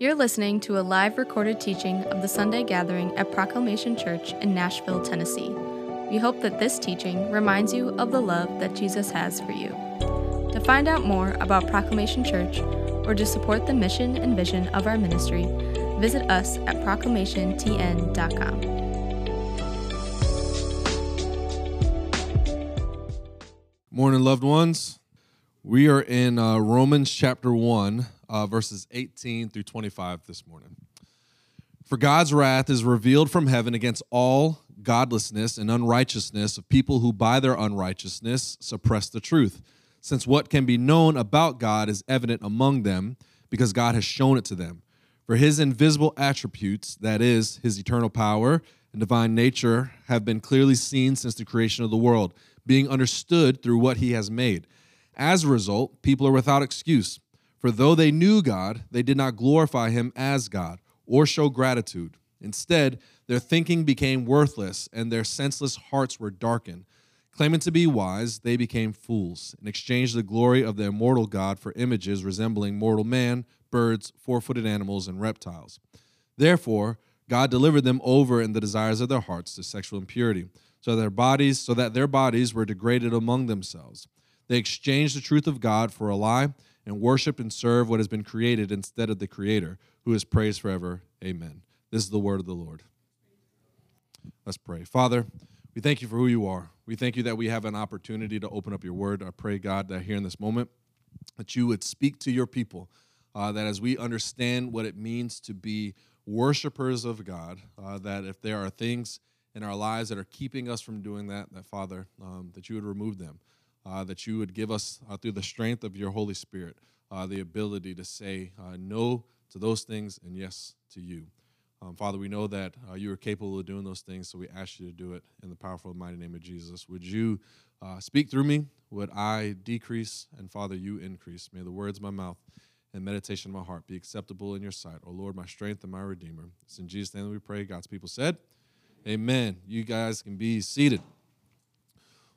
You're listening to a live recorded teaching of the Sunday gathering at Proclamation Church in Nashville, Tennessee. We hope that this teaching reminds you of the love that Jesus has for you. To find out more about Proclamation Church or to support the mission and vision of our ministry, visit us at proclamationtn.com. Morning, loved ones. We are in uh, Romans chapter 1, uh, verses 18 through 25 this morning. For God's wrath is revealed from heaven against all godlessness and unrighteousness of people who by their unrighteousness suppress the truth, since what can be known about God is evident among them, because God has shown it to them. For his invisible attributes, that is, his eternal power and divine nature, have been clearly seen since the creation of the world, being understood through what he has made as a result, people are without excuse. For though they knew God, they did not glorify him as God or show gratitude. Instead, their thinking became worthless and their senseless hearts were darkened. Claiming to be wise, they became fools and exchanged the glory of the immortal God for images resembling mortal man, birds, four footed animals, and reptiles. Therefore, God delivered them over in the desires of their hearts to sexual impurity, so their bodies, so that their bodies were degraded among themselves they exchanged the truth of God for a lie and worship and serve what has been created instead of the Creator, who is praised forever. Amen. This is the word of the Lord. Let's pray. Father, we thank you for who you are. We thank you that we have an opportunity to open up your word. I pray, God, that here in this moment, that you would speak to your people, uh, that as we understand what it means to be worshipers of God, uh, that if there are things in our lives that are keeping us from doing that, that Father, um, that you would remove them uh, that you would give us, uh, through the strength of your Holy Spirit, uh, the ability to say uh, no to those things and yes to you. Um, Father, we know that uh, you are capable of doing those things, so we ask you to do it in the powerful and mighty name of Jesus. Would you speak through me? Would I decrease? And Father, you increase. May the words of my mouth and meditation of my heart be acceptable in your sight. O Lord, my strength and my redeemer. It's in Jesus' name we pray. God's people said, Amen. You guys can be seated.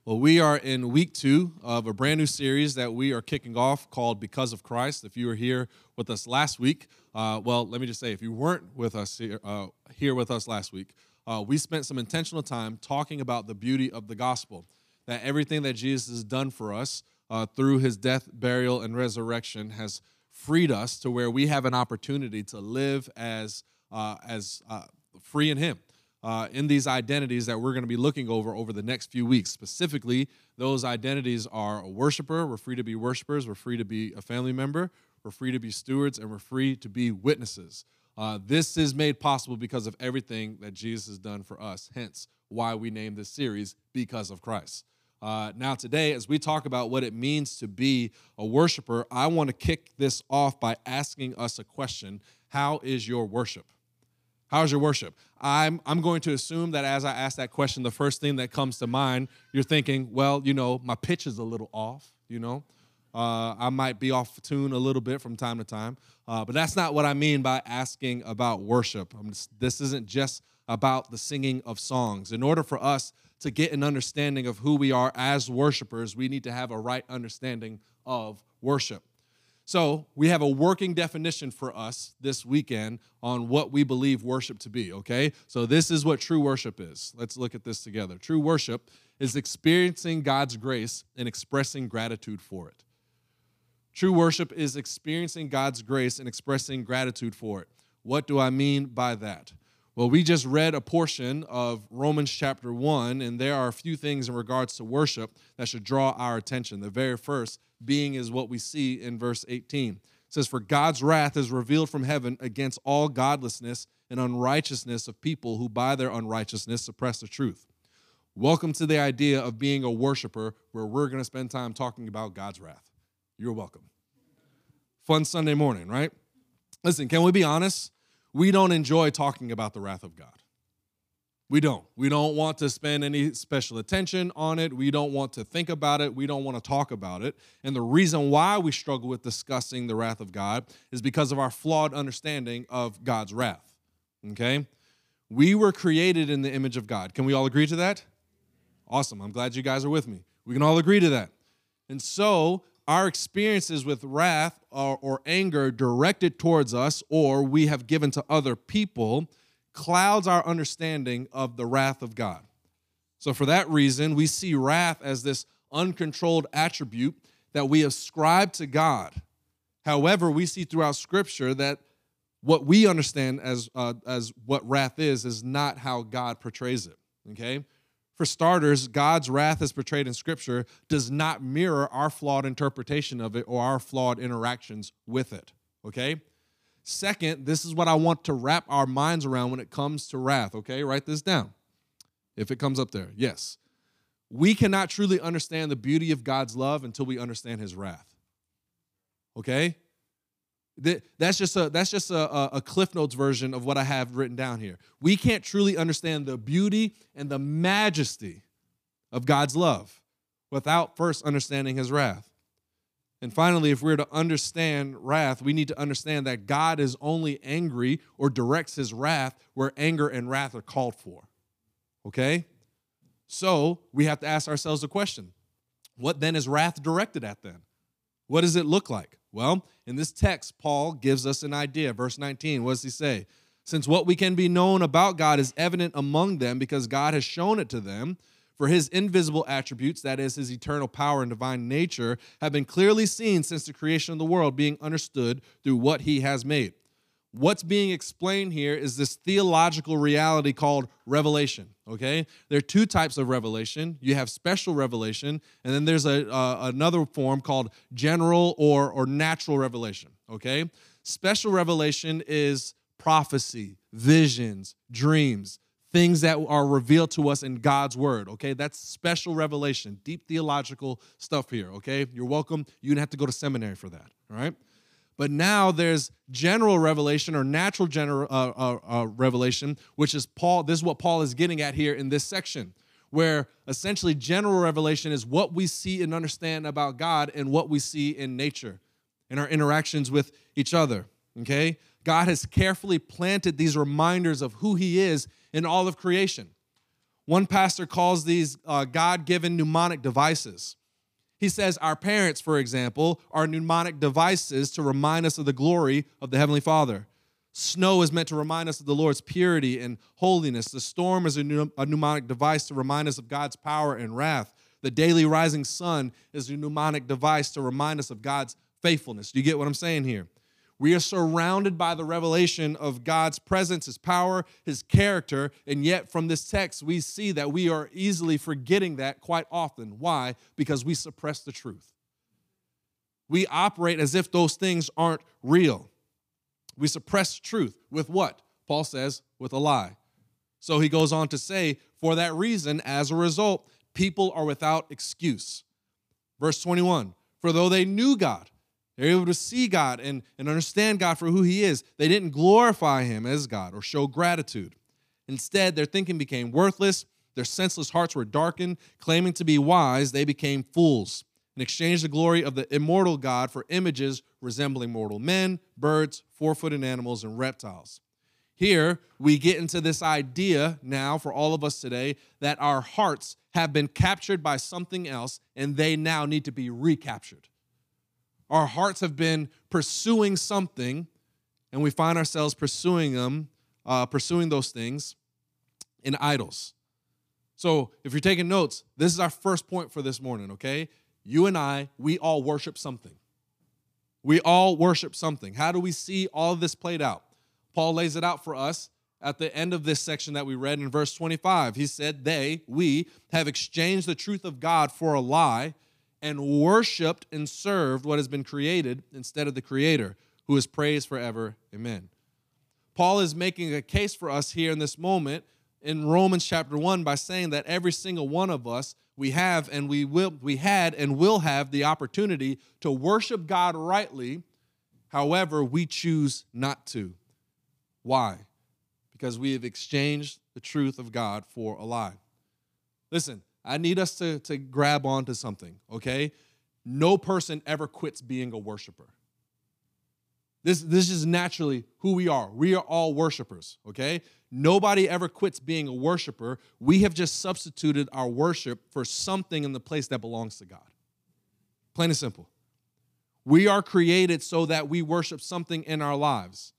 Well, we are in week two of a brand new series that we are kicking off called Because of Christ. If you were here with us last week, uh, well, let me just say, if you weren't with us here, uh, here with us last week, uh, we spent some intentional time talking about the beauty of the gospel, that everything that Jesus has done for us uh, through his death, burial, and resurrection has freed us to where we have an opportunity to live as, uh, as uh, free in him uh, in these identities that we're going to be looking over over the next few weeks. Specifically, those identities are a worshiper, we're free to be worshipers, we're free to be a family member, we're free to be stewards, and we're free to be witnesses. Uh, this is made possible because of everything that Jesus has done for us, hence why we named this series Because of Christ. Uh, now, today, as we talk about what it means to be a worshiper, I want to kick this off by asking us a question How is your worship? How's your worship? I'm, I'm going to assume that as I ask that question, the first thing that comes to mind, you're thinking, well, you know, my pitch is a little off, you know. Uh, I might be off tune a little bit from time to time, uh, but that's not what I mean by asking about worship. Just, this isn't just about the singing of songs. In order for us to get an understanding of who we are as worshipers, we need to have a right understanding of worship. So, we have a working definition for us this weekend on what we believe worship to be, okay? So, this is what true worship is. Let's look at this together. True worship is experiencing God's grace and expressing gratitude for it. True worship is experiencing God's grace and expressing gratitude for it. What do I mean by that? Well, we just read a portion of Romans chapter 1, and there are a few things in regards to worship that should draw our attention. The very first being is what we see in verse 18. It says, For God's wrath is revealed from heaven against all godlessness and unrighteousness of people who by their unrighteousness suppress the truth. Welcome to the idea of being a worshiper where we're going to spend time talking about God's wrath. You're welcome. Fun Sunday morning, right? Listen, can we be honest? we don't enjoy talking about the wrath of God. We don't. We don't want to spend any special attention on it. We don't want to think about it. We don't want to talk about it. And the reason why we struggle with discussing the wrath of God is because of our flawed understanding of God's wrath. Okay? We were created in the image of God. Can we all agree to that? Awesome. I'm glad you guys are with me. We can all agree to that. And so, our experiences with wrath or, or, anger directed towards us or we have given to other people clouds our understanding of the wrath of God. So, for that reason, we see wrath as this uncontrolled attribute that we ascribe to God. However, we see throughout Scripture that what we understand as, uh, as what wrath is, is not how God portrays it. Okay? For starters, God's wrath as portrayed in Scripture does not mirror our flawed interpretation of it or our flawed interactions with it. Okay? Second, this is what I want to wrap our minds around when it comes to wrath. Okay? Write this down. If it comes up there, yes. We cannot truly understand the beauty of God's love until we understand his wrath. Okay? That's just a that's just a, a, Cliff Notes version of what I have written down here. We can't truly understand the beauty and the majesty of God's love without first understanding his wrath. And finally, if we're to understand wrath, we need to understand that God is only angry or directs his wrath where anger and wrath are called for. Okay? So we have to ask ourselves the question what then is wrath directed at then? What does it look like? Well, in this text, Paul gives us an idea. Verse 19, what does he say? Since what we can be known about God is evident among them because God has shown it to them, for his invisible attributes, that is, his eternal power and divine nature, have been clearly seen since the creation of the world, being understood through what he has made. What's being explained here is this theological reality called revelation okay? There are two types of revelation. You have special revelation and then there's a uh, another form called general or or natural revelation okay? Special revelation is prophecy visions dreams things that are revealed to us in God's word, okay? That's special revelation, deep theological stuff here, okay? You're welcome. You didn't have to go to seminary for that, all right? But now there's general revelation or natural general uh, uh, uh, revelation, which is Paul. This is what Paul is getting at here in this section, where essentially general revelation is what we see and understand about God and what we see in nature, in our interactions with each other. Okay, God has carefully planted these reminders of who He is in all of creation. One pastor calls these uh, God-given mnemonic devices. He says our parents, for example, are mnemonic devices to remind us of the glory of the Heavenly Father. Snow is meant to remind us of the Lord's purity and holiness. The storm is a mnemonic device to remind us of God's power and wrath. The daily rising sun is a mnemonic device to remind us of God's faithfulness. Do you get what I'm saying here? We are surrounded by the revelation of God's presence, His power, His character, and yet from this text, we see that we are easily forgetting that quite often. Why? Because we suppress the truth. We operate as if those things aren't real. We suppress truth with what? Paul says, with a lie. So he goes on to say, for that reason, as a result, people are without excuse. Verse 21 For though they knew God, they're able to see God and, and understand God for who He is. They didn't glorify Him as God or show gratitude. Instead, their thinking became worthless. Their senseless hearts were darkened. Claiming to be wise, they became fools and exchanged the glory of the immortal God for images resembling mortal men, birds, four footed animals, and reptiles. Here, we get into this idea now for all of us today that our hearts have been captured by something else and they now need to be recaptured. Our hearts have been pursuing something, and we find ourselves pursuing them, uh, pursuing those things in idols. So, if you're taking notes, this is our first point for this morning, okay? You and I, we all worship something. We all worship something. How do we see all of this played out? Paul lays it out for us at the end of this section that we read in verse 25. He said, They, we, have exchanged the truth of God for a lie and worshiped and served what has been created instead of the Creator, who is praised forever. Amen. Paul is making a case for us here in this moment in Romans chapter 1 by saying that every single one of us we have and we will we had and will have the opportunity to worship God rightly however we choose not to why because we have exchanged the truth of God for a lie listen I need us to, to grab onto something, okay? No person ever quits being a worshiper. This, this is naturally who we are. We are all worshipers, okay? Nobody ever quits being a worshiper. We have just substituted our worship for something in the place that belongs to God. Plain and simple. We are created so that we worship something in our lives.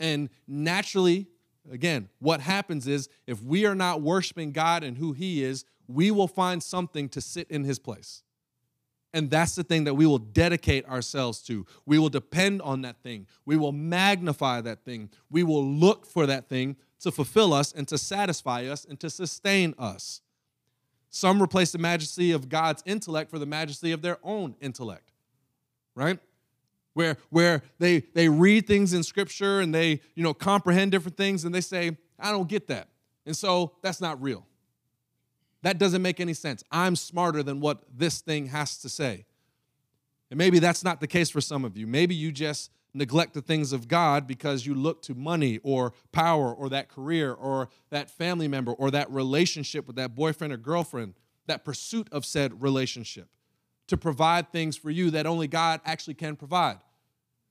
And naturally, again, what happens is if we are not worshiping God and who He is, we will find something to sit in His place. And that's the thing that we will dedicate ourselves to. We will depend on that thing. We will magnify that thing. We will look for that thing to fulfill us and to satisfy us and to sustain us. Some replace the majesty of God's intellect for the majesty of their own intellect, right? Where, where they, they read things in scripture and they you know comprehend different things and they say, I don't get that. And so that's not real. That doesn't make any sense. I'm smarter than what this thing has to say. And maybe that's not the case for some of you. Maybe you just neglect the things of God because you look to money or power or that career or that family member or that relationship with that boyfriend or girlfriend, that pursuit of said relationship to provide things for you that only God actually can provide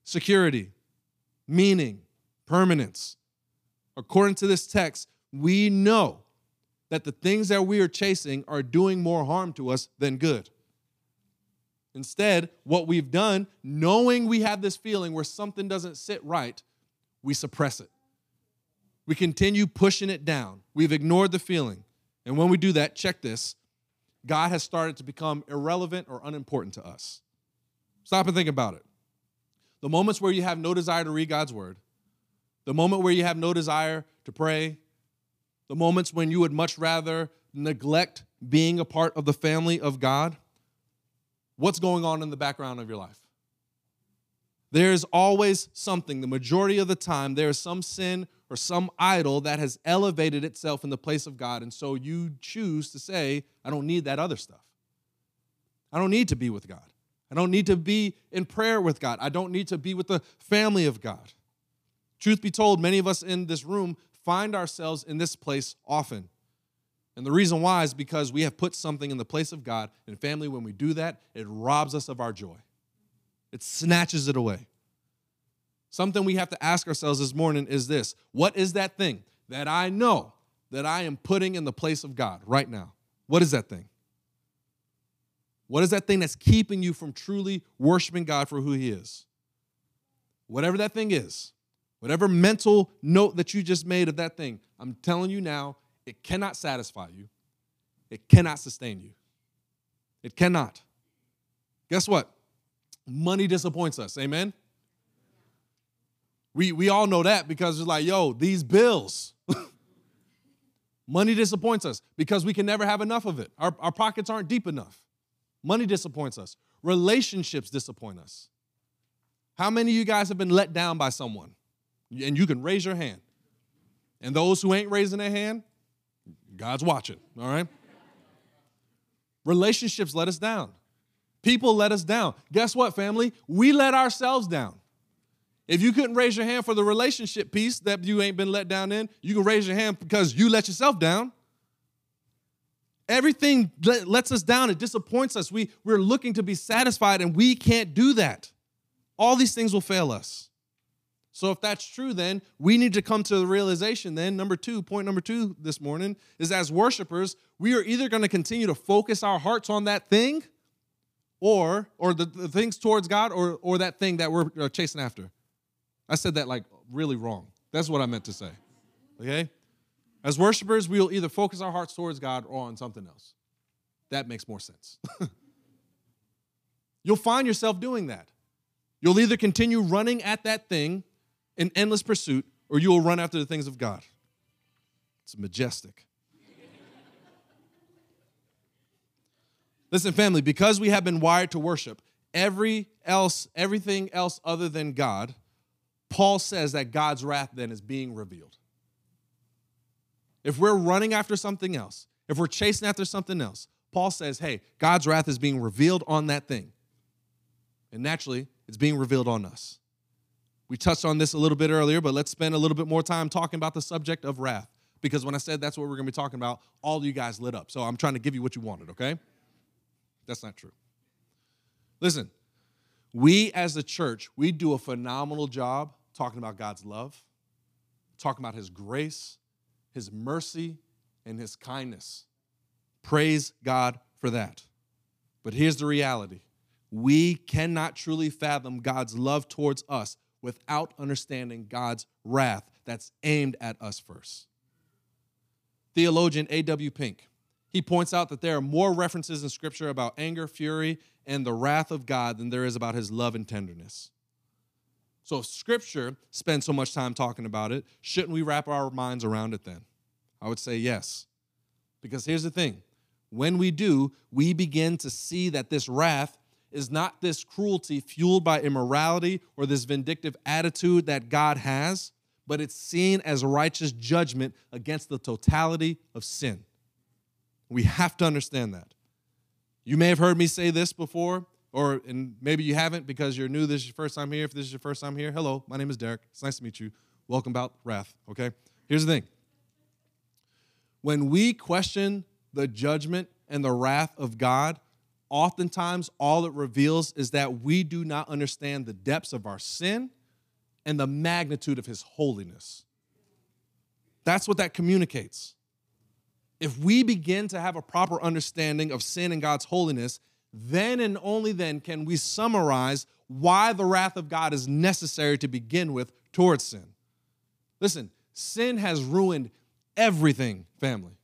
security, meaning, permanence. According to this text, we know that the things that we are chasing are doing more harm to us than good. Instead, what we've done, knowing we have this feeling where something doesn't sit right, we suppress it. We continue pushing it down. We've ignored the feeling. And when we do that, check this God has started to become irrelevant or unimportant to us. Stop and think about it. The moments where you have no desire to read God's word, the moment where you have no desire to pray, the moments when you would much rather neglect being a part of the family of God, what's going on in the background of your life? There's always something. The majority of the time, there is some sin or some idol that has elevated itself in the place of God. And so you choose to say, I don't need that other stuff. I don't need to be with God. I don't need to be in prayer with God. I don't need to be with the family of God. Truth be told, many of us in this room find ourselves in this place often. And the reason why is because we have put something in the place of God. And family, when we do that, it robs us of our joy, it snatches it away. Something we have to ask ourselves this morning is this What is that thing that I know that I am putting in the place of God right now? What is that thing? What is that thing that's keeping you from truly worshiping God for who He is? Whatever that thing is, whatever mental note that you just made of that thing, I'm telling you now, it cannot satisfy you. It cannot sustain you. It cannot. Guess what? Money disappoints us. Amen? We, we all know that because it's like, yo, these bills. Money disappoints us because we can never have enough of it. Our, our pockets aren't deep enough. Money disappoints us. Relationships disappoint us. How many of you guys have been let down by someone? And you can raise your hand. And those who ain't raising their hand, God's watching, all right? Relationships let us down. People let us down. Guess what, family? We let ourselves down. If you couldn't raise your hand for the relationship piece that you ain't been let down in, you can raise your hand because you let yourself down. Everything lets us down, it disappoints us. We, we're looking to be satisfied, and we can't do that. All these things will fail us. So if that's true, then we need to come to the realization then, number two, point number two this morning is as worshipers, we are either going to continue to focus our hearts on that thing or or the, the things towards God or or that thing that we're uh, chasing after. I said that like really wrong. That's what I meant to say. Okay? As worshipers, we will either focus our hearts towards God or on something else. That makes more sense. You'll find yourself doing that. You'll either continue running at that thing in endless pursuit, or you will run after the things of God. It's majestic. Listen, family, because we have been wired to worship every else, everything else other than God, Paul says that God's wrath then is being revealed. If we're running after something else, if we're chasing after something else, Paul says, hey, God's wrath is being revealed on that thing. And naturally, it's being revealed on us. We touched on this a little bit earlier, but let's spend a little bit more time talking about the subject of wrath. Because when I said that's what we're going to be talking about, all you guys lit up. So I'm trying to give you what you wanted, okay? That's not true. Listen, we as a church, we do a phenomenal job talking about God's love, talking about His grace, His mercy, and His kindness. Praise God for that. But here's the reality we cannot truly fathom God's love towards us without understanding God's wrath that's aimed at us first. Theologian A.W. Pink, he points out that there are more references in Scripture about anger, fury, and the wrath of God than there is about his love and tenderness. So if Scripture spends so much time talking about it, shouldn't we wrap our minds around it then? I would say yes. Because here's the thing when we do, we begin to see that this wrath is not this cruelty fueled by immorality or this vindictive attitude that God has, but it's seen as righteous judgment against the totality of sin. We have to understand that. You may have heard me say this before, or and maybe you haven't because you're new. This is your first time here. If this is your first time here, hello, my name is Derrick. It's nice to meet you. Welcome about wrath. Okay. Here's the thing. When we question the judgment and the wrath of God, oftentimes all it reveals is that we do not understand the depths of our sin and the magnitude of his holiness. That's what that communicates. If we begin to have a proper understanding of sin and God's holiness, then and only then can we summarize why the wrath of God is necessary to begin with towards sin. Listen, sin has ruined everything, family.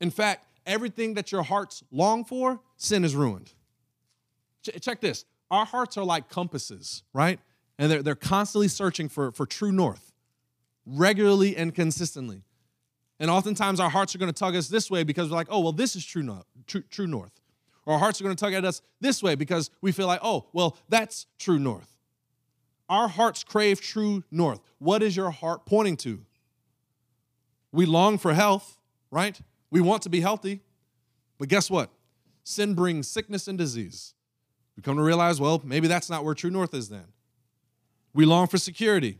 In fact, everything that your hearts long for, sin is ruined. Ch- check this our hearts are like compasses, right? And they're, they're constantly searching for, for true north, regularly and consistently. And oftentimes our hearts are going to tug us this way because we're like, oh, well, this is true north. True, true north. Or our hearts are going to tug at us this way because we feel like, oh, well, that's true north. Our hearts crave true north. What is your heart pointing to? We long for health, right? We want to be healthy. But guess what? Sin brings sickness and disease. We come to realize, well, maybe that's not where true north is then. We long for security.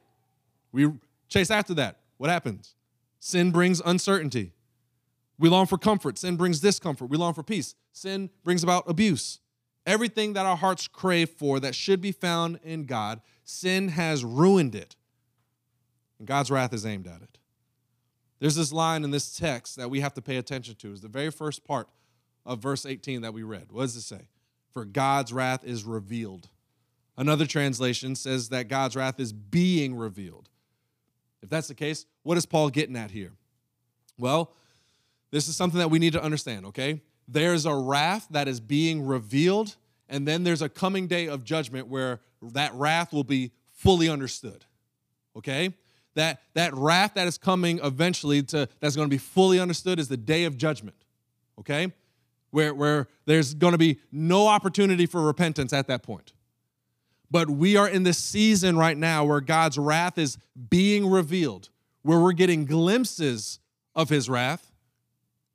We chase after that. What happens? Sin brings uncertainty. We long for comfort. Sin brings discomfort. We long for peace. Sin brings about abuse. Everything that our hearts crave for that should be found in God, sin has ruined it. And God's wrath is aimed at it. There's this line in this text that we have to pay attention to. Is the very first part of verse 18 that we read. What does it say? For God's wrath is revealed. Another translation says that God's wrath is being revealed. If that's the case, what is Paul getting at here? Well, this is something that we need to understand, okay? There's a wrath that is being revealed, and then there's a coming day of judgment where that wrath will be fully understood, okay? that, that wrath that is coming eventually to that's going to be fully understood is the day of judgment. Okay? Where, where there's going to be no opportunity for repentance at that point. But we are in this season right now where God's wrath is being revealed, where we're getting glimpses of his wrath.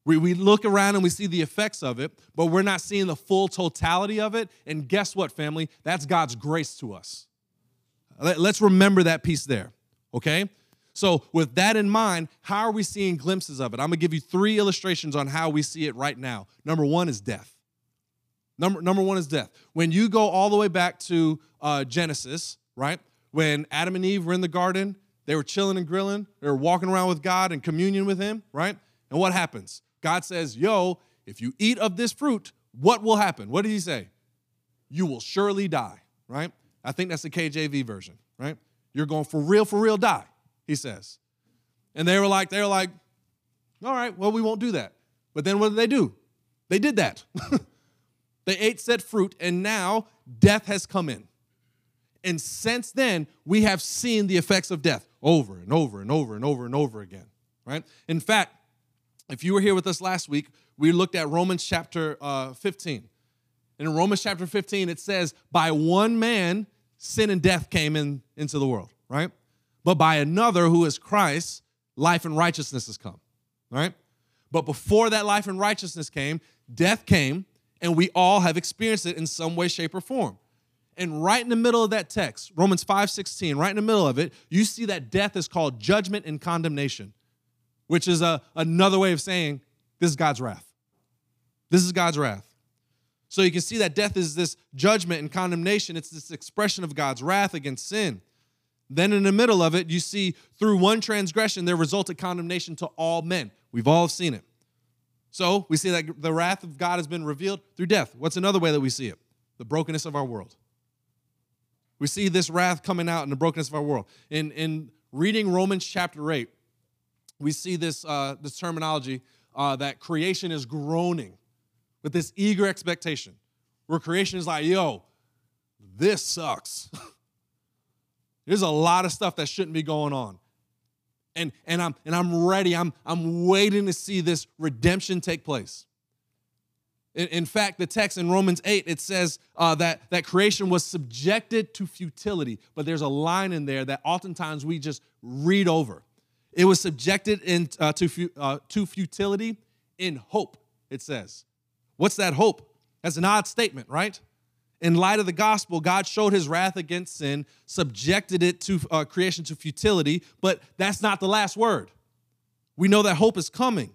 We, we look around and we see the effects of it, but we're not seeing the full totality of it. And guess what, family? That's God's grace to us. Let's remember that piece there. Okay? So, with that in mind, how are we seeing glimpses of it? I'm gonna give you three illustrations on how we see it right now. Number one is death. Number, number one is death. When you go all the way back to uh, Genesis, right? When Adam and Eve were in the garden, they were chilling and grilling, they were walking around with God and communion with Him, right? And what happens? God says, Yo, if you eat of this fruit, what will happen? What did He say? You will surely die, right? I think that's the KJV version, right? You're going for real, for real die, he says. And they were like, they were like, all right, well, we won't do that. But then what did they do? They did that. they ate said fruit, and now death has come in. And since then, we have seen the effects of death over and over and over and over and over again, right? In fact, if you were here with us last week, we looked at Romans chapter uh, 15. And in Romans chapter 15, it says, By one man, sin and death came in, into the world, right? But by another who is Christ, life and righteousness has come, right? But before that life and righteousness came, death came, and we all have experienced it in some way, shape, or form. And right in the middle of that text, Romans 5 16, right in the middle of it, you see that death is called judgment and condemnation, which is a, another way of saying this is God's wrath. This is God's wrath. So you can see that death is this judgment and condemnation. It's this expression of God's wrath against sin. Then in the middle of it, you see through one transgression, there resulted condemnation to all men. We've all seen it. So we see that the wrath of God has been revealed through death. What's another way that we see it? the brokenness of our world. We see this wrath coming out in the brokenness of our world. In, in reading Romans chapter 8, we see this, uh, this terminology uh, that creation is groaning with this eager expectation, where creation is like, yo, this sucks. There's a lot of stuff that shouldn't be going on. And, and, I'm, and I'm ready. I'm, I'm waiting to see this redemption take place. In, in fact, the text in Romans 8, it says uh, that, that creation was subjected to futility, but there's a line in there that oftentimes we just read over. It was subjected in, uh, to, uh, to futility in hope, it says. What's that hope? That's an odd statement, right? In light of the gospel, God showed his wrath against sin, subjected it to uh, creation to futility, but that's not the last word. We know that hope is coming.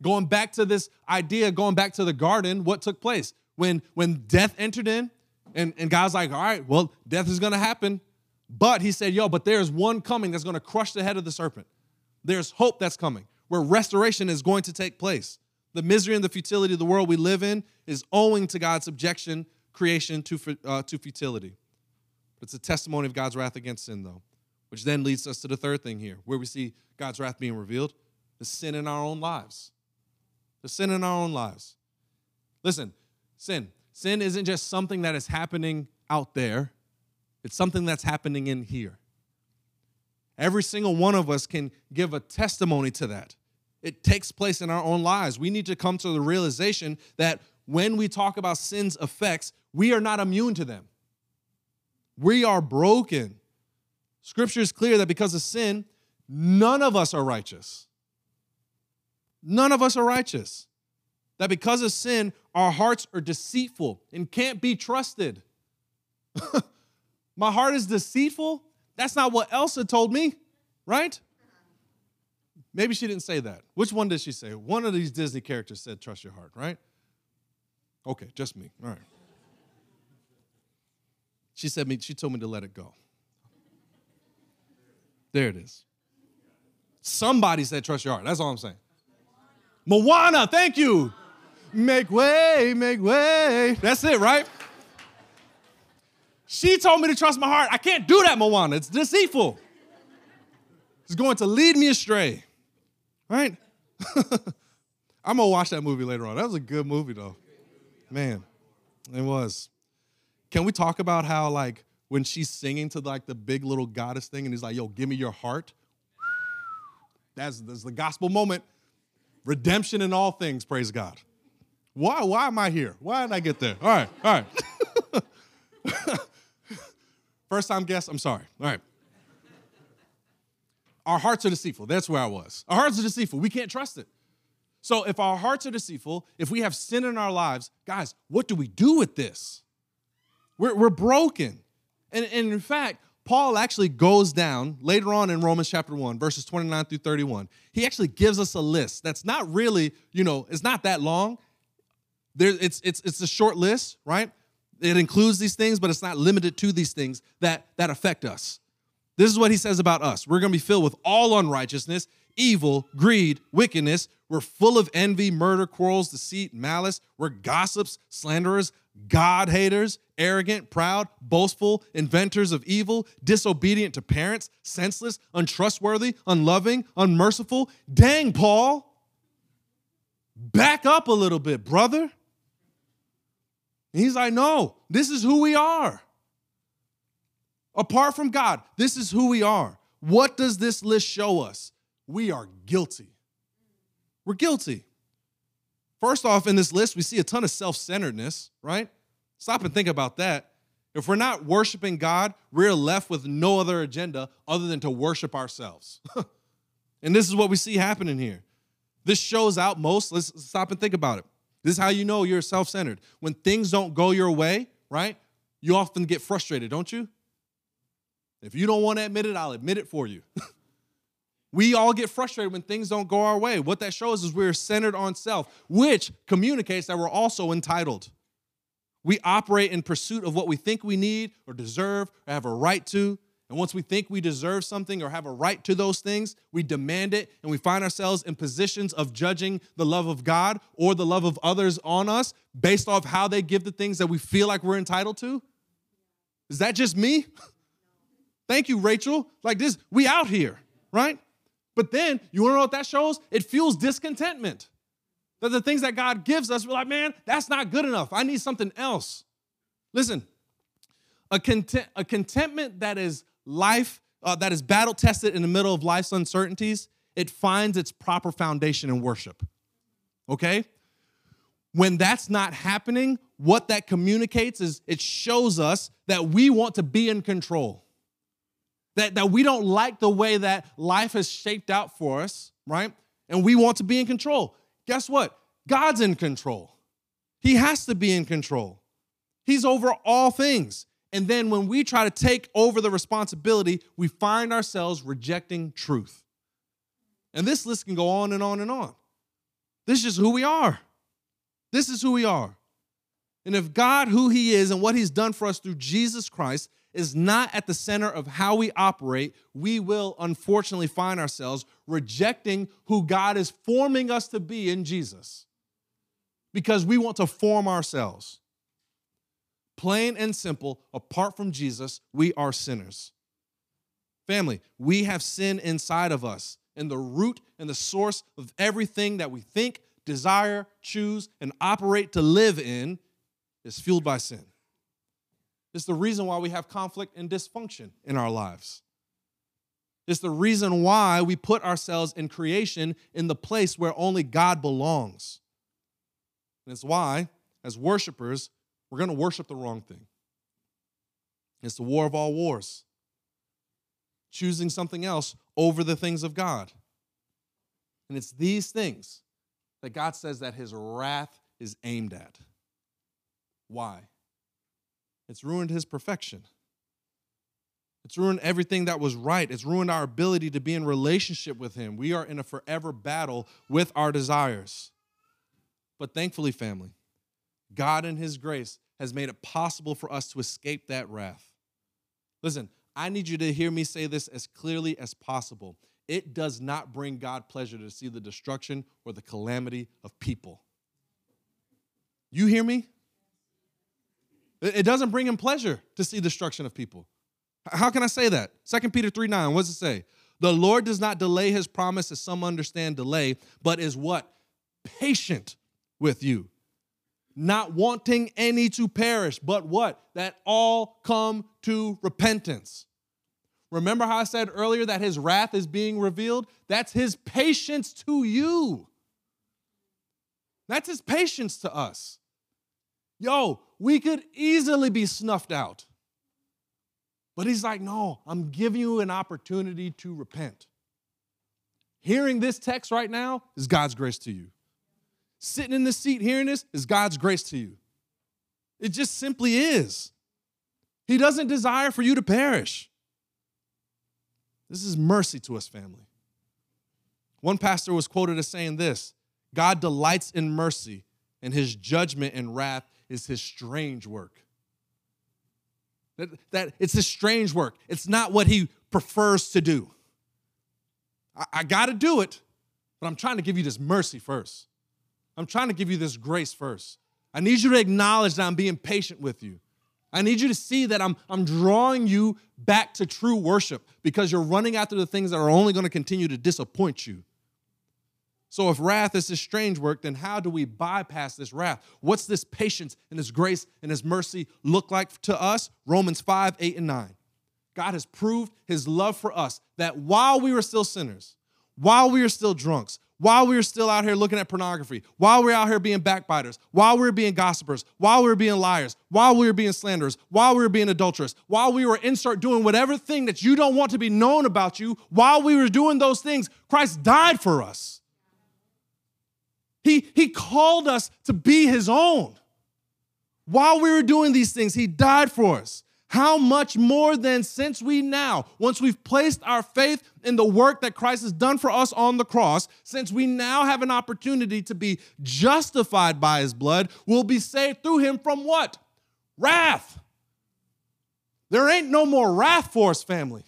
Going back to this idea, going back to the garden, what took place? When, when death entered in, and, and God's like, all right, well, death is gonna happen. But he said, yo, but there's one coming that's gonna crush the head of the serpent. There's hope that's coming, where restoration is going to take place. The misery and the futility of the world we live in is owing to God's subjection, creation to, uh, to futility. It's a testimony of God's wrath against sin, though, which then leads us to the third thing here, where we see God's wrath being revealed the sin in our own lives the sin in our own lives. Listen, sin. Sin isn't just something that is happening out there, it's something that's happening in here. Every single one of us can give a testimony to that. It takes place in our own lives. We need to come to the realization that when we talk about sin's effects, we are not immune to them. We are broken. Scripture is clear that because of sin, none of us are righteous. None of us are righteous. That because of sin, our hearts are deceitful and can't be trusted. My heart is deceitful? That's not what Elsa told me, right? Maybe she didn't say that. Which one did she say? One of these Disney characters said, trust your heart, right? Okay, just me. All right. She said me, she told me to let it go. There it is. Somebody said trust your heart. That's all I'm saying. Moana, thank you. Make way, make way. That's it, right? She told me to trust my heart. I can't do that, Moana. It's deceitful. It's going to lead me astray, right? I'm gonna watch that movie later on. That was a good movie, though. Man, it was. Can we talk about how, like, when she's singing to like the big little goddess thing, and he's like, "Yo, give me your heart." That's, that's the gospel moment. Redemption in all things, praise God. Why, why am I here? Why did I get there? All right, all right. First time guest, I'm sorry. All right. Our hearts are deceitful. That's where I was. Our hearts are deceitful. We can't trust it. So if our hearts are deceitful, if we have sin in our lives, guys, what do we do with this? We're, we're broken. And, and in fact, Paul actually goes down later on in Romans chapter 1, verses 29 through 31. He actually gives us a list that's not really, you know, it's not that long. There, it's, it's, it's a short list, right? It includes these things, but it's not limited to these things that, that affect us. This is what he says about us. We're going to be filled with all unrighteousness, evil, greed, wickedness. We're full of envy, murder, quarrels, deceit, malice. We're gossips, slanderers, God haters, arrogant, proud, boastful, inventors of evil, disobedient to parents, senseless, untrustworthy, unloving, unmerciful. Dang, Paul. Back up a little bit, brother. He's like, no, this is who we are. Apart from God, this is who we are. What does this list show us? We are guilty. We're guilty. First off, in this list, we see a ton of self centeredness, right? Stop and think about that. If we're not worshiping God, we're left with no other agenda other than to worship ourselves. and this is what we see happening here. This shows out most, let's stop and think about it. This is how you know you're self centered. When things don't go your way, right? You often get frustrated, don't you? If you don't want to admit it, I'll admit it for you. We all get frustrated when things don't go our way. What that shows is we're centered on self, which communicates that we're also entitled. We operate in pursuit of what we think we need or deserve or have a right to, And once we think we deserve something or have a right to those things, we demand it and we find ourselves in positions of judging the love of God or the love of others on us based off how they give the things that we feel like we're entitled to. Is that just me? Thank you, Rachel. Like this, we out here, right? But then, you wanna know what that shows? It fuels discontentment. That the things that God gives us, we're like, man, that's not good enough. I need something else. Listen, a, content, a contentment that is life, uh, that is battle tested in the middle of life's uncertainties, it finds its proper foundation in worship. Okay? When that's not happening, what that communicates is it shows us that we want to be in control. That, that we don't like the way that life has shaped out for us, right? And we want to be in control. Guess what? God's in control. He has to be in control. He's over all things. And then when we try to take over the responsibility, we find ourselves rejecting truth. And this list can go on and on and on. This is just who we are. This is who we are. And if God, who He is, and what He's done for us through Jesus Christ is not at the center of how we operate, we will unfortunately find ourselves rejecting who God is forming us to be in Jesus because we want to form ourselves. Plain and simple, apart from Jesus, we are sinners. Family, we have sin inside of us, and the root and the source of everything that we think, desire, choose, and operate to live in is fueled by sin. It's the reason why we have conflict and dysfunction in our lives. It's the reason why we put ourselves in creation in the place where only God belongs. And it's why, as worshipers, we're going to worship the wrong thing. It's the war of all wars, choosing something else over the things of God. And it's these things that God says that his wrath is aimed at. Why? It's ruined his perfection. It's ruined everything that was right. It's ruined our ability to be in relationship with him. We are in a forever battle with our desires. But thankfully, family, God in his grace has made it possible for us to escape that wrath. Listen, I need you to hear me say this as clearly as possible. It does not bring God pleasure to see the destruction or the calamity of people. You hear me? It doesn't bring him pleasure to see destruction of people. How can I say that? 2 Peter 3 9, what does it say? The Lord does not delay his promise as some understand delay, but is what? Patient with you, not wanting any to perish, but what? That all come to repentance. Remember how I said earlier that his wrath is being revealed? That's his patience to you. That's his patience to us. Yo, we could easily be snuffed out. But he's like, no, I'm giving you an opportunity to repent. Hearing this text right now is God's grace to you. Sitting in the seat hearing this is God's grace to you. It just simply is. He doesn't desire for you to perish. This is mercy to us, family. One pastor was quoted as saying this God delights in mercy, and his judgment and wrath is his strange work. That, that it's his strange work. It's not what he prefers to do. I, I got to do it, but I'm trying to give you this mercy first. I'm trying to give you this grace first. I need you to acknowledge that I'm being patient with you. I need you to see that I'm, I'm drawing you back to true worship because you're running after the things that are only going to continue to disappoint you. So, if wrath is this strange work, then how do we bypass this wrath? What's this patience and this grace and his mercy look like to us? Romans 5, 8, and 9. God has proved his love for us that while we were still sinners, while we were still drunks, while we were still out here looking at pornography, while we are out here being backbiters, while we were being gossipers, while we were being liars, while we were being slanderers, while we were being adulterous, while we were insert doing whatever thing that you don't want to be known about you, while we were doing those things, Christ died for us. He, he called us to be his own. While we were doing these things, he died for us. How much more then, since we now, once we've placed our faith in the work that Christ has done for us on the cross, since we now have an opportunity to be justified by his blood, we'll be saved through him from what? Wrath. There ain't no more wrath for us, family.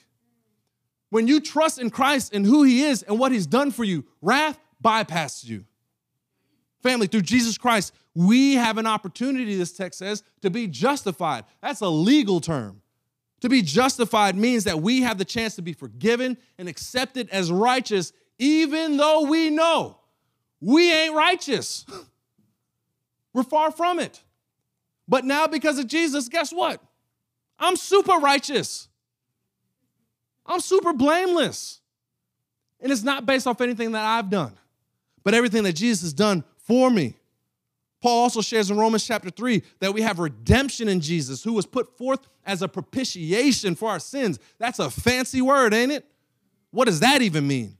When you trust in Christ and who He is and what He's done for you, wrath bypasses you. Family, through Jesus Christ, we have an opportunity, this text says, to be justified. That's a legal term. To be justified means that we have the chance to be forgiven and accepted as righteous, even though we know we ain't righteous. We're far from it. But now, because of Jesus, guess what? I'm super righteous. I'm super blameless. And it's not based off anything that I've done, but everything that Jesus has done for me. Paul also shares in Romans chapter 3 that we have redemption in Jesus, who was put forth as a propitiation for our sins. That's a fancy word, ain't it? What does that even mean?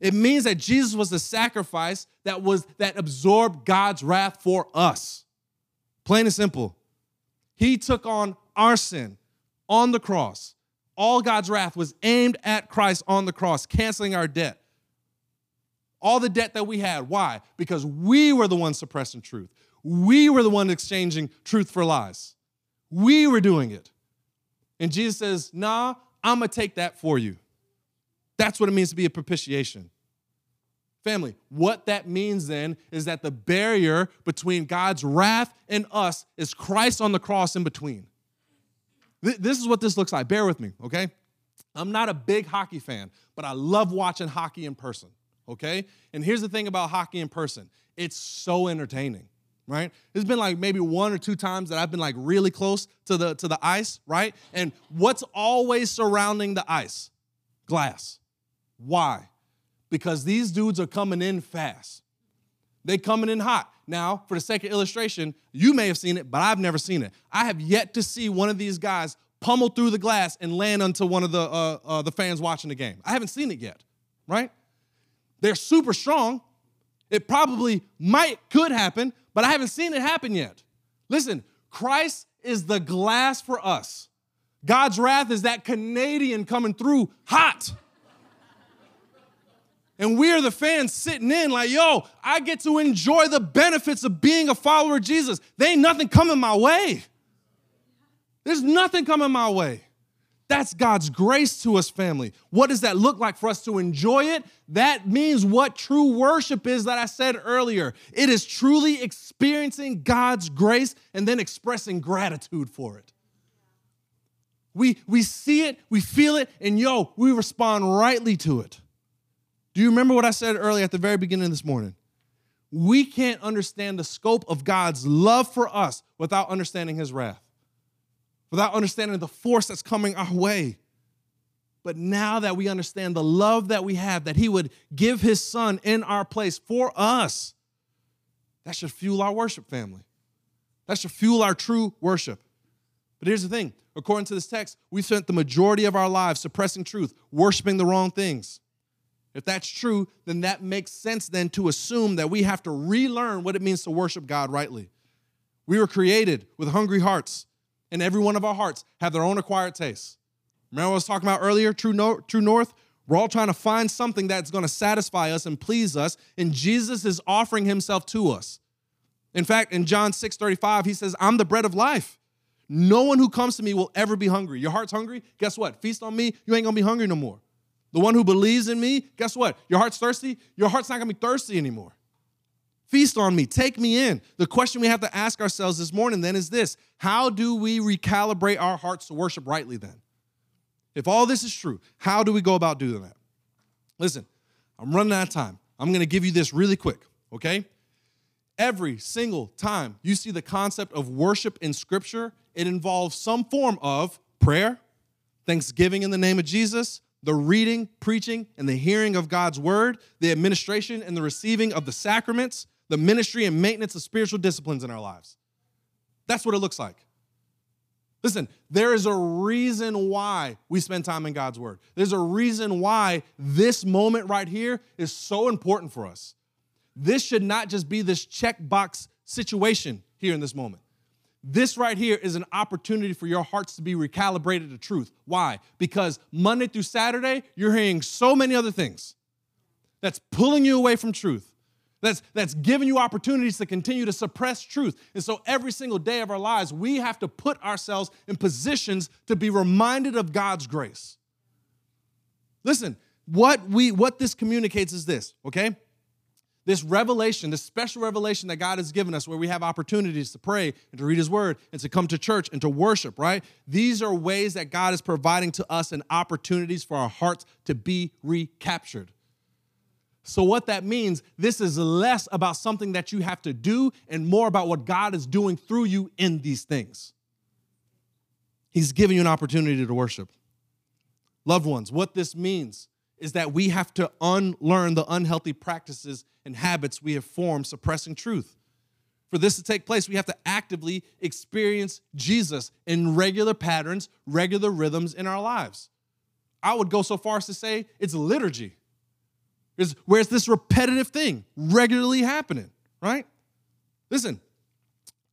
It means that Jesus was the sacrifice that was that absorbed God's wrath for us. Plain and simple. He took on our sin on the cross. All God's wrath was aimed at Christ on the cross, canceling our debt. All the debt that we had. Why? Because we were the ones suppressing truth. We were the ones exchanging truth for lies. We were doing it. And Jesus says, Nah, I'm going to take that for you. That's what it means to be a propitiation. Family, what that means then is that the barrier between God's wrath and us is Christ on the cross in between. This is what this looks like. Bear with me, okay? I'm not a big hockey fan, but I love watching hockey in person, okay? And here's the thing about hockey in person. It's so entertaining right? It's been like maybe one or two times that i've been like really close to the to the ice right? And what's always surrounding the ice? Glass. Why? Because these dudes are coming in fast. They coming in hot. Now for the sake of illustration you may have seen it but i've never seen it. I have yet to see one of these guys pummel through the glass and land onto one of the uh, uh, the fans watching the game. I haven't seen it yet right they're super strong it probably might could happen but I haven't seen it happen yet. Listen, Christ is the glass for us. God's wrath is that Canadian coming through hot. And we're the fans sitting in like, yo, I get to enjoy the benefits of being a follower of Jesus. There ain't nothing coming my way. There's nothing coming my way. That's God's grace to us, family. What does that look like for us to enjoy it? That means what true worship is that I said earlier. It is truly experiencing God's grace and then expressing gratitude for it. We, we see it, we feel it, and yo, we respond rightly to it. Do you remember what I said earlier at the very beginning of this morning? We can't understand the scope of God's love for us without understanding his wrath without understanding the force that's coming our way. But now that we understand the love that we have, that He would give His Son in our place for us, that should fuel our worship, family. That should fuel our true worship. But here's the thing according to this text, we spent the majority of our lives suppressing truth, worshiping the wrong things. If that's true, then that makes sense then to assume that we have to relearn what it means to worship God rightly. We were created with hungry hearts in every one of our hearts have their own acquired tastes. Remember I was talking about earlier, True, North, True North? We're all trying to find something that's going to satisfy us and please us, and Jesus is offering himself to us. In fact, in John 6 35, he says, I'm the bread of life. No one who comes to me will ever be hungry. Your heart's hungry? Guess what? Feast on me, you ain't gonna be hungry no more. The one who believes in me, guess what? Your heart's thirsty, your heart's not gonna be thirsty anymore. Feast on me, take me in. The question we have to ask ourselves this morning then is this How do we recalibrate our hearts to worship rightly then? If all this is true, how do we go about doing that? Listen, I'm running out of time. I'm gonna give you this really quick, okay? Every single time you see the concept of worship in Scripture, it involves some form of prayer, thanksgiving in the name of Jesus, the reading, preaching, and the hearing of God's word, the administration and the receiving of the sacraments, the ministry and maintenance of spiritual disciplines in our lives. That's what it looks like. Listen, there is a reason why we spend time in God's Word. There's a reason why this moment right here is so important for us. This should not just be this checkbox situation here in this moment. This right here is an opportunity for your hearts to be recalibrated to truth. Why? Because Monday through Saturday, you're hearing so many other things that's pulling you away from truth that's, that's giving you opportunities to continue to suppress truth. And so every single day of our lives, we have to put ourselves in positions to be reminded of God's grace. Listen, what we what this communicates is this, okay? This revelation, this special revelation that God has given us where we have opportunities to pray and to read his word and to come to church and to worship, right? These are ways that God is providing to us and opportunities for our hearts to be recaptured. So, what that means, this is less about something that you have to do and more about what God is doing through you in these things. He's giving you an opportunity to worship. Loved ones, what this means is that we have to unlearn the unhealthy practices and habits we have formed suppressing truth. For this to take place, we have to actively experience Jesus in regular patterns, regular rhythms in our lives. I would go so far as to say it's liturgy is where it's this repetitive thing regularly happening, right? Listen,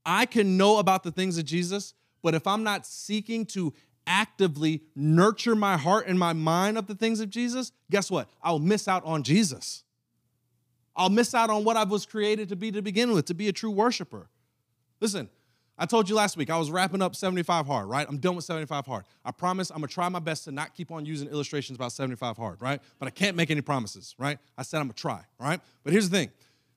I can know about the things of Jesus, but if I'm not seeking to actively nurture my heart and my mind of the things of Jesus, guess what? I'll miss out on Jesus. I'll miss out on what I was created to be to begin with, to be a true worshiper. Listen, I told you last week I was wrapping up 75 hard, right? I'm done with 75 hard. I promise I'm gonna try my best to not keep on using illustrations about 75 hard, right? But I can't make any promises, right? I said I'm gonna try, right? But here's the thing.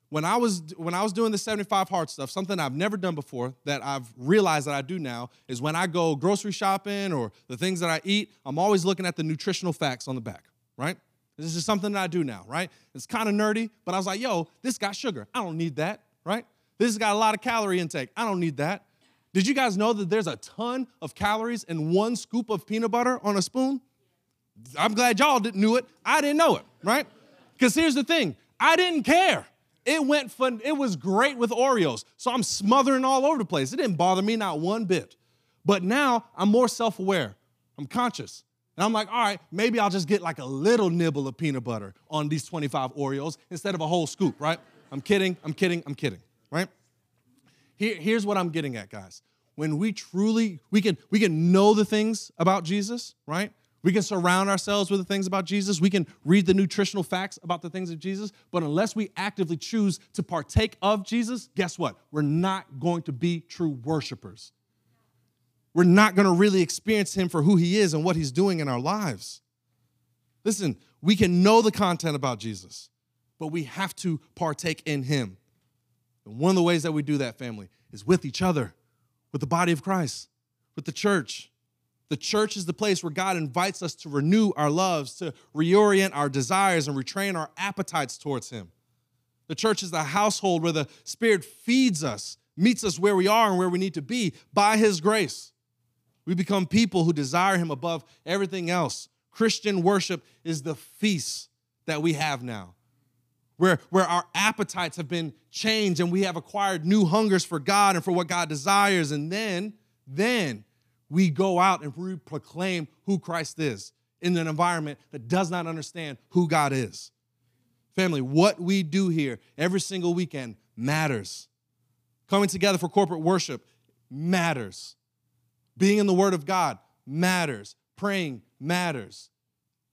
When I was when I was doing the 75 hard stuff, something I've never done before that I've realized that I do now is when I go grocery shopping or the things that I eat, I'm always looking at the nutritional facts on the back, right? This is something that I do now, right? It's kind of nerdy, but I was like, yo, this got sugar. I don't need that, right? This has got a lot of calorie intake. I don't need that. Did you guys know that there's a ton of calories in one scoop of peanut butter on a spoon? I'm glad y'all didn't knew it. I didn't know it, right? Because here's the thing, I didn't care. It went fun, it was great with Oreos. So I'm smothering all over the place. It didn't bother me not one bit. But now I'm more self-aware. I'm conscious. And I'm like, all right, maybe I'll just get like a little nibble of peanut butter on these 25 Oreos instead of a whole scoop, right? I'm kidding, I'm kidding, I'm kidding, right? Here, here's what I'm getting at, guys. When we truly, we can, we can know the things about Jesus, right? We can surround ourselves with the things about Jesus. We can read the nutritional facts about the things of Jesus. But unless we actively choose to partake of Jesus, guess what? We're not going to be true worshipers. We're not going to really experience Him for who He is and what He's doing in our lives. Listen, we can know the content about Jesus, but we have to partake in Him. And one of the ways that we do that, family, is with each other, with the body of Christ, with the church. The church is the place where God invites us to renew our loves, to reorient our desires, and retrain our appetites towards Him. The church is the household where the Spirit feeds us, meets us where we are and where we need to be by His grace. We become people who desire Him above everything else. Christian worship is the feast that we have now where, where our appetites have been changed and we have acquired new hungers for God and for what God desires. And then, then we go out and we proclaim who Christ is in an environment that does not understand who God is. Family, what we do here every single weekend matters. Coming together for corporate worship matters. Being in the Word of God matters. Praying matters.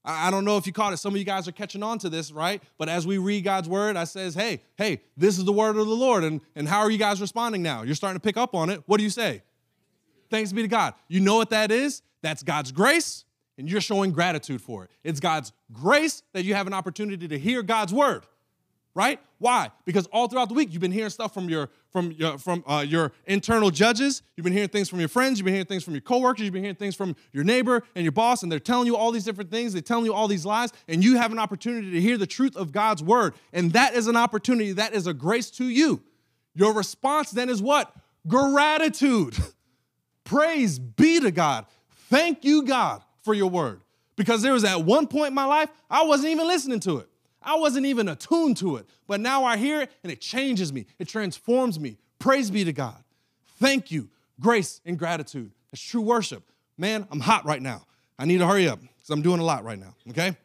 I don't know if you caught it. Some of you guys are catching on to this, right? But as we read God's word, I says, hey, hey, this is the word of the Lord. And, and how are you guys responding now? You're starting to pick up on it. What do you say? Thanks be to God. You know what that is? That's God's grace, and you're showing gratitude for it. It's God's grace that you have an opportunity to hear God's word right? Why? Because all throughout the week you've been hearing stuff from your from your from uh, your internal judges. You've been hearing things from your friends. You've been hearing things from your coworkers. You've been hearing things from your neighbor and your boss, and they're telling you all these different things. They're telling you all these lies, and you have an opportunity to hear the truth of God's word, and that is an opportunity. That is a grace to you. Your response then is what? Gratitude. Praise be to God. Thank you, God, for your word. Because there was at one point in my life I wasn't even listening to it. I wasn't even attuned to it, but now I hear it and it changes me. It transforms me. Praise be to God. Thank you. Grace and gratitude. That's true worship. Man, I'm hot right now. I need to hurry up because I'm doing a lot right now, okay?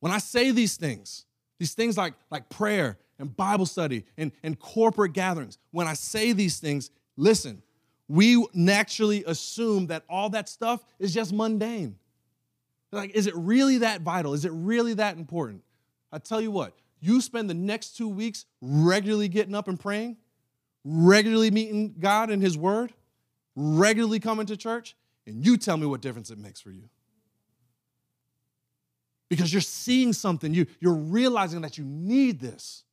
When I say these things, these things like, like prayer and Bible study and, and corporate gatherings, when I say these things, listen, we naturally assume that all that stuff is just mundane. Like, is it really that vital? Is it really that important? I tell you what, you spend the next two weeks regularly getting up and praying, regularly meeting God in His Word, regularly coming to church, and you tell me what difference it makes for you. Because you're seeing something, you, you're realizing that you need this,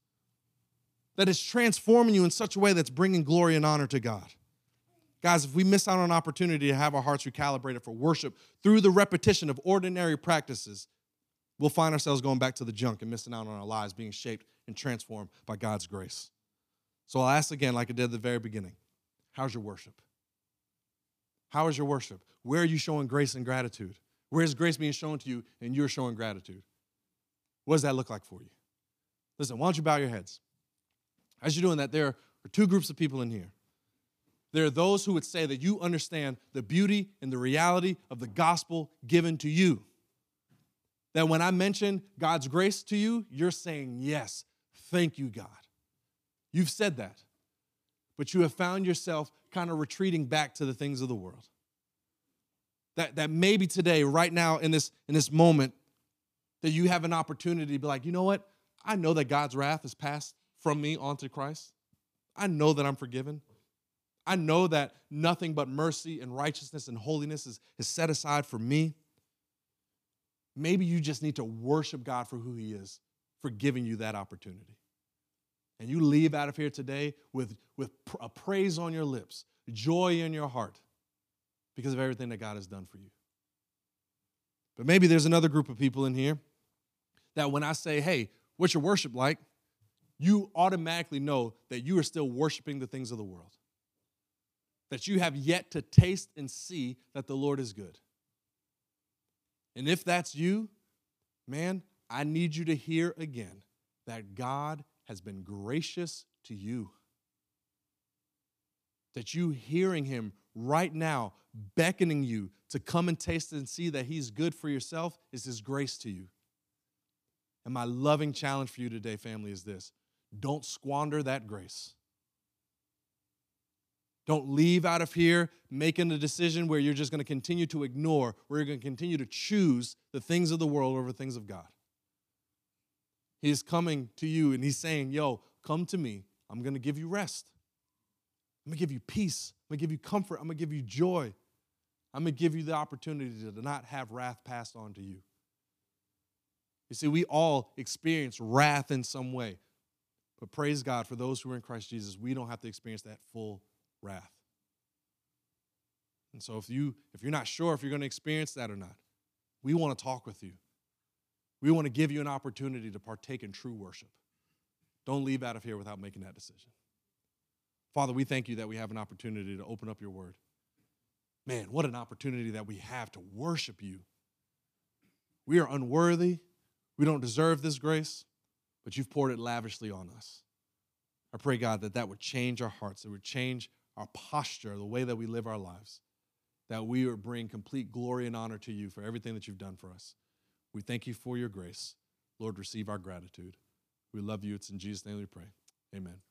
that it's transforming you in such a way that's bringing glory and honor to God. Guys, if we miss out on an opportunity to have our hearts recalibrated for worship through the repetition of ordinary practices, we'll find ourselves going back to the junk and missing out on our lives being shaped and transformed by God's grace. So I'll ask again, like I did at the very beginning how's your worship? How is your worship? Where are you showing grace and gratitude? Where is grace being shown to you and you're showing gratitude? What does that look like for you? Listen, why don't you bow your heads? As you're doing that, there are two groups of people in here. There are those who would say that you understand the beauty and the reality of the gospel given to you. That when I mention God's grace to you, you're saying, Yes, thank you, God. You've said that. But you have found yourself kind of retreating back to the things of the world. That, that maybe today, right now, in this, in this moment, that you have an opportunity to be like, you know what? I know that God's wrath is passed from me onto Christ. I know that I'm forgiven. I know that nothing but mercy and righteousness and holiness is, is set aside for me. Maybe you just need to worship God for who He is, for giving you that opportunity. And you leave out of here today with, with a praise on your lips, joy in your heart, because of everything that God has done for you. But maybe there's another group of people in here that when I say, hey, what's your worship like? You automatically know that you are still worshiping the things of the world that you have yet to taste and see that the Lord is good. And if that's you, man, I need you to hear again that God has been gracious to you. That you hearing Him right now, beckoning you to come and taste and see that He's good for yourself, is His grace to you. And my loving challenge for you today, family, is this don't squander that grace. Don't leave out of here making a decision where you're just going to continue to ignore, where you're going to continue to choose the things of the world over things of God. He is coming to you and he's saying, Yo, come to me. I'm going to give you rest. I'm going to give you peace. I'm going to give you comfort. I'm going to give you joy. I'm going to give you the opportunity to not have wrath passed on to you. You see, we all experience wrath in some way. But praise God for those who are in Christ Jesus, we don't have to experience that full wrath. And so if you if you're not sure if you're going to experience that or not, we want to talk with you. We want to give you an opportunity to partake in true worship. Don't leave out of here without making that decision. Father, we thank you that we have an opportunity to open up your word. Man, what an opportunity that we have to worship you. We are unworthy. We don't deserve this grace, but you've poured it lavishly on us. I pray, God, that that would change our hearts, it would change our posture, the way that we live our lives, that we would bring complete glory and honor to you for everything that you've done for us. We thank you for your grace. Lord, receive our gratitude. We love you. It's in Jesus' name we pray. Amen.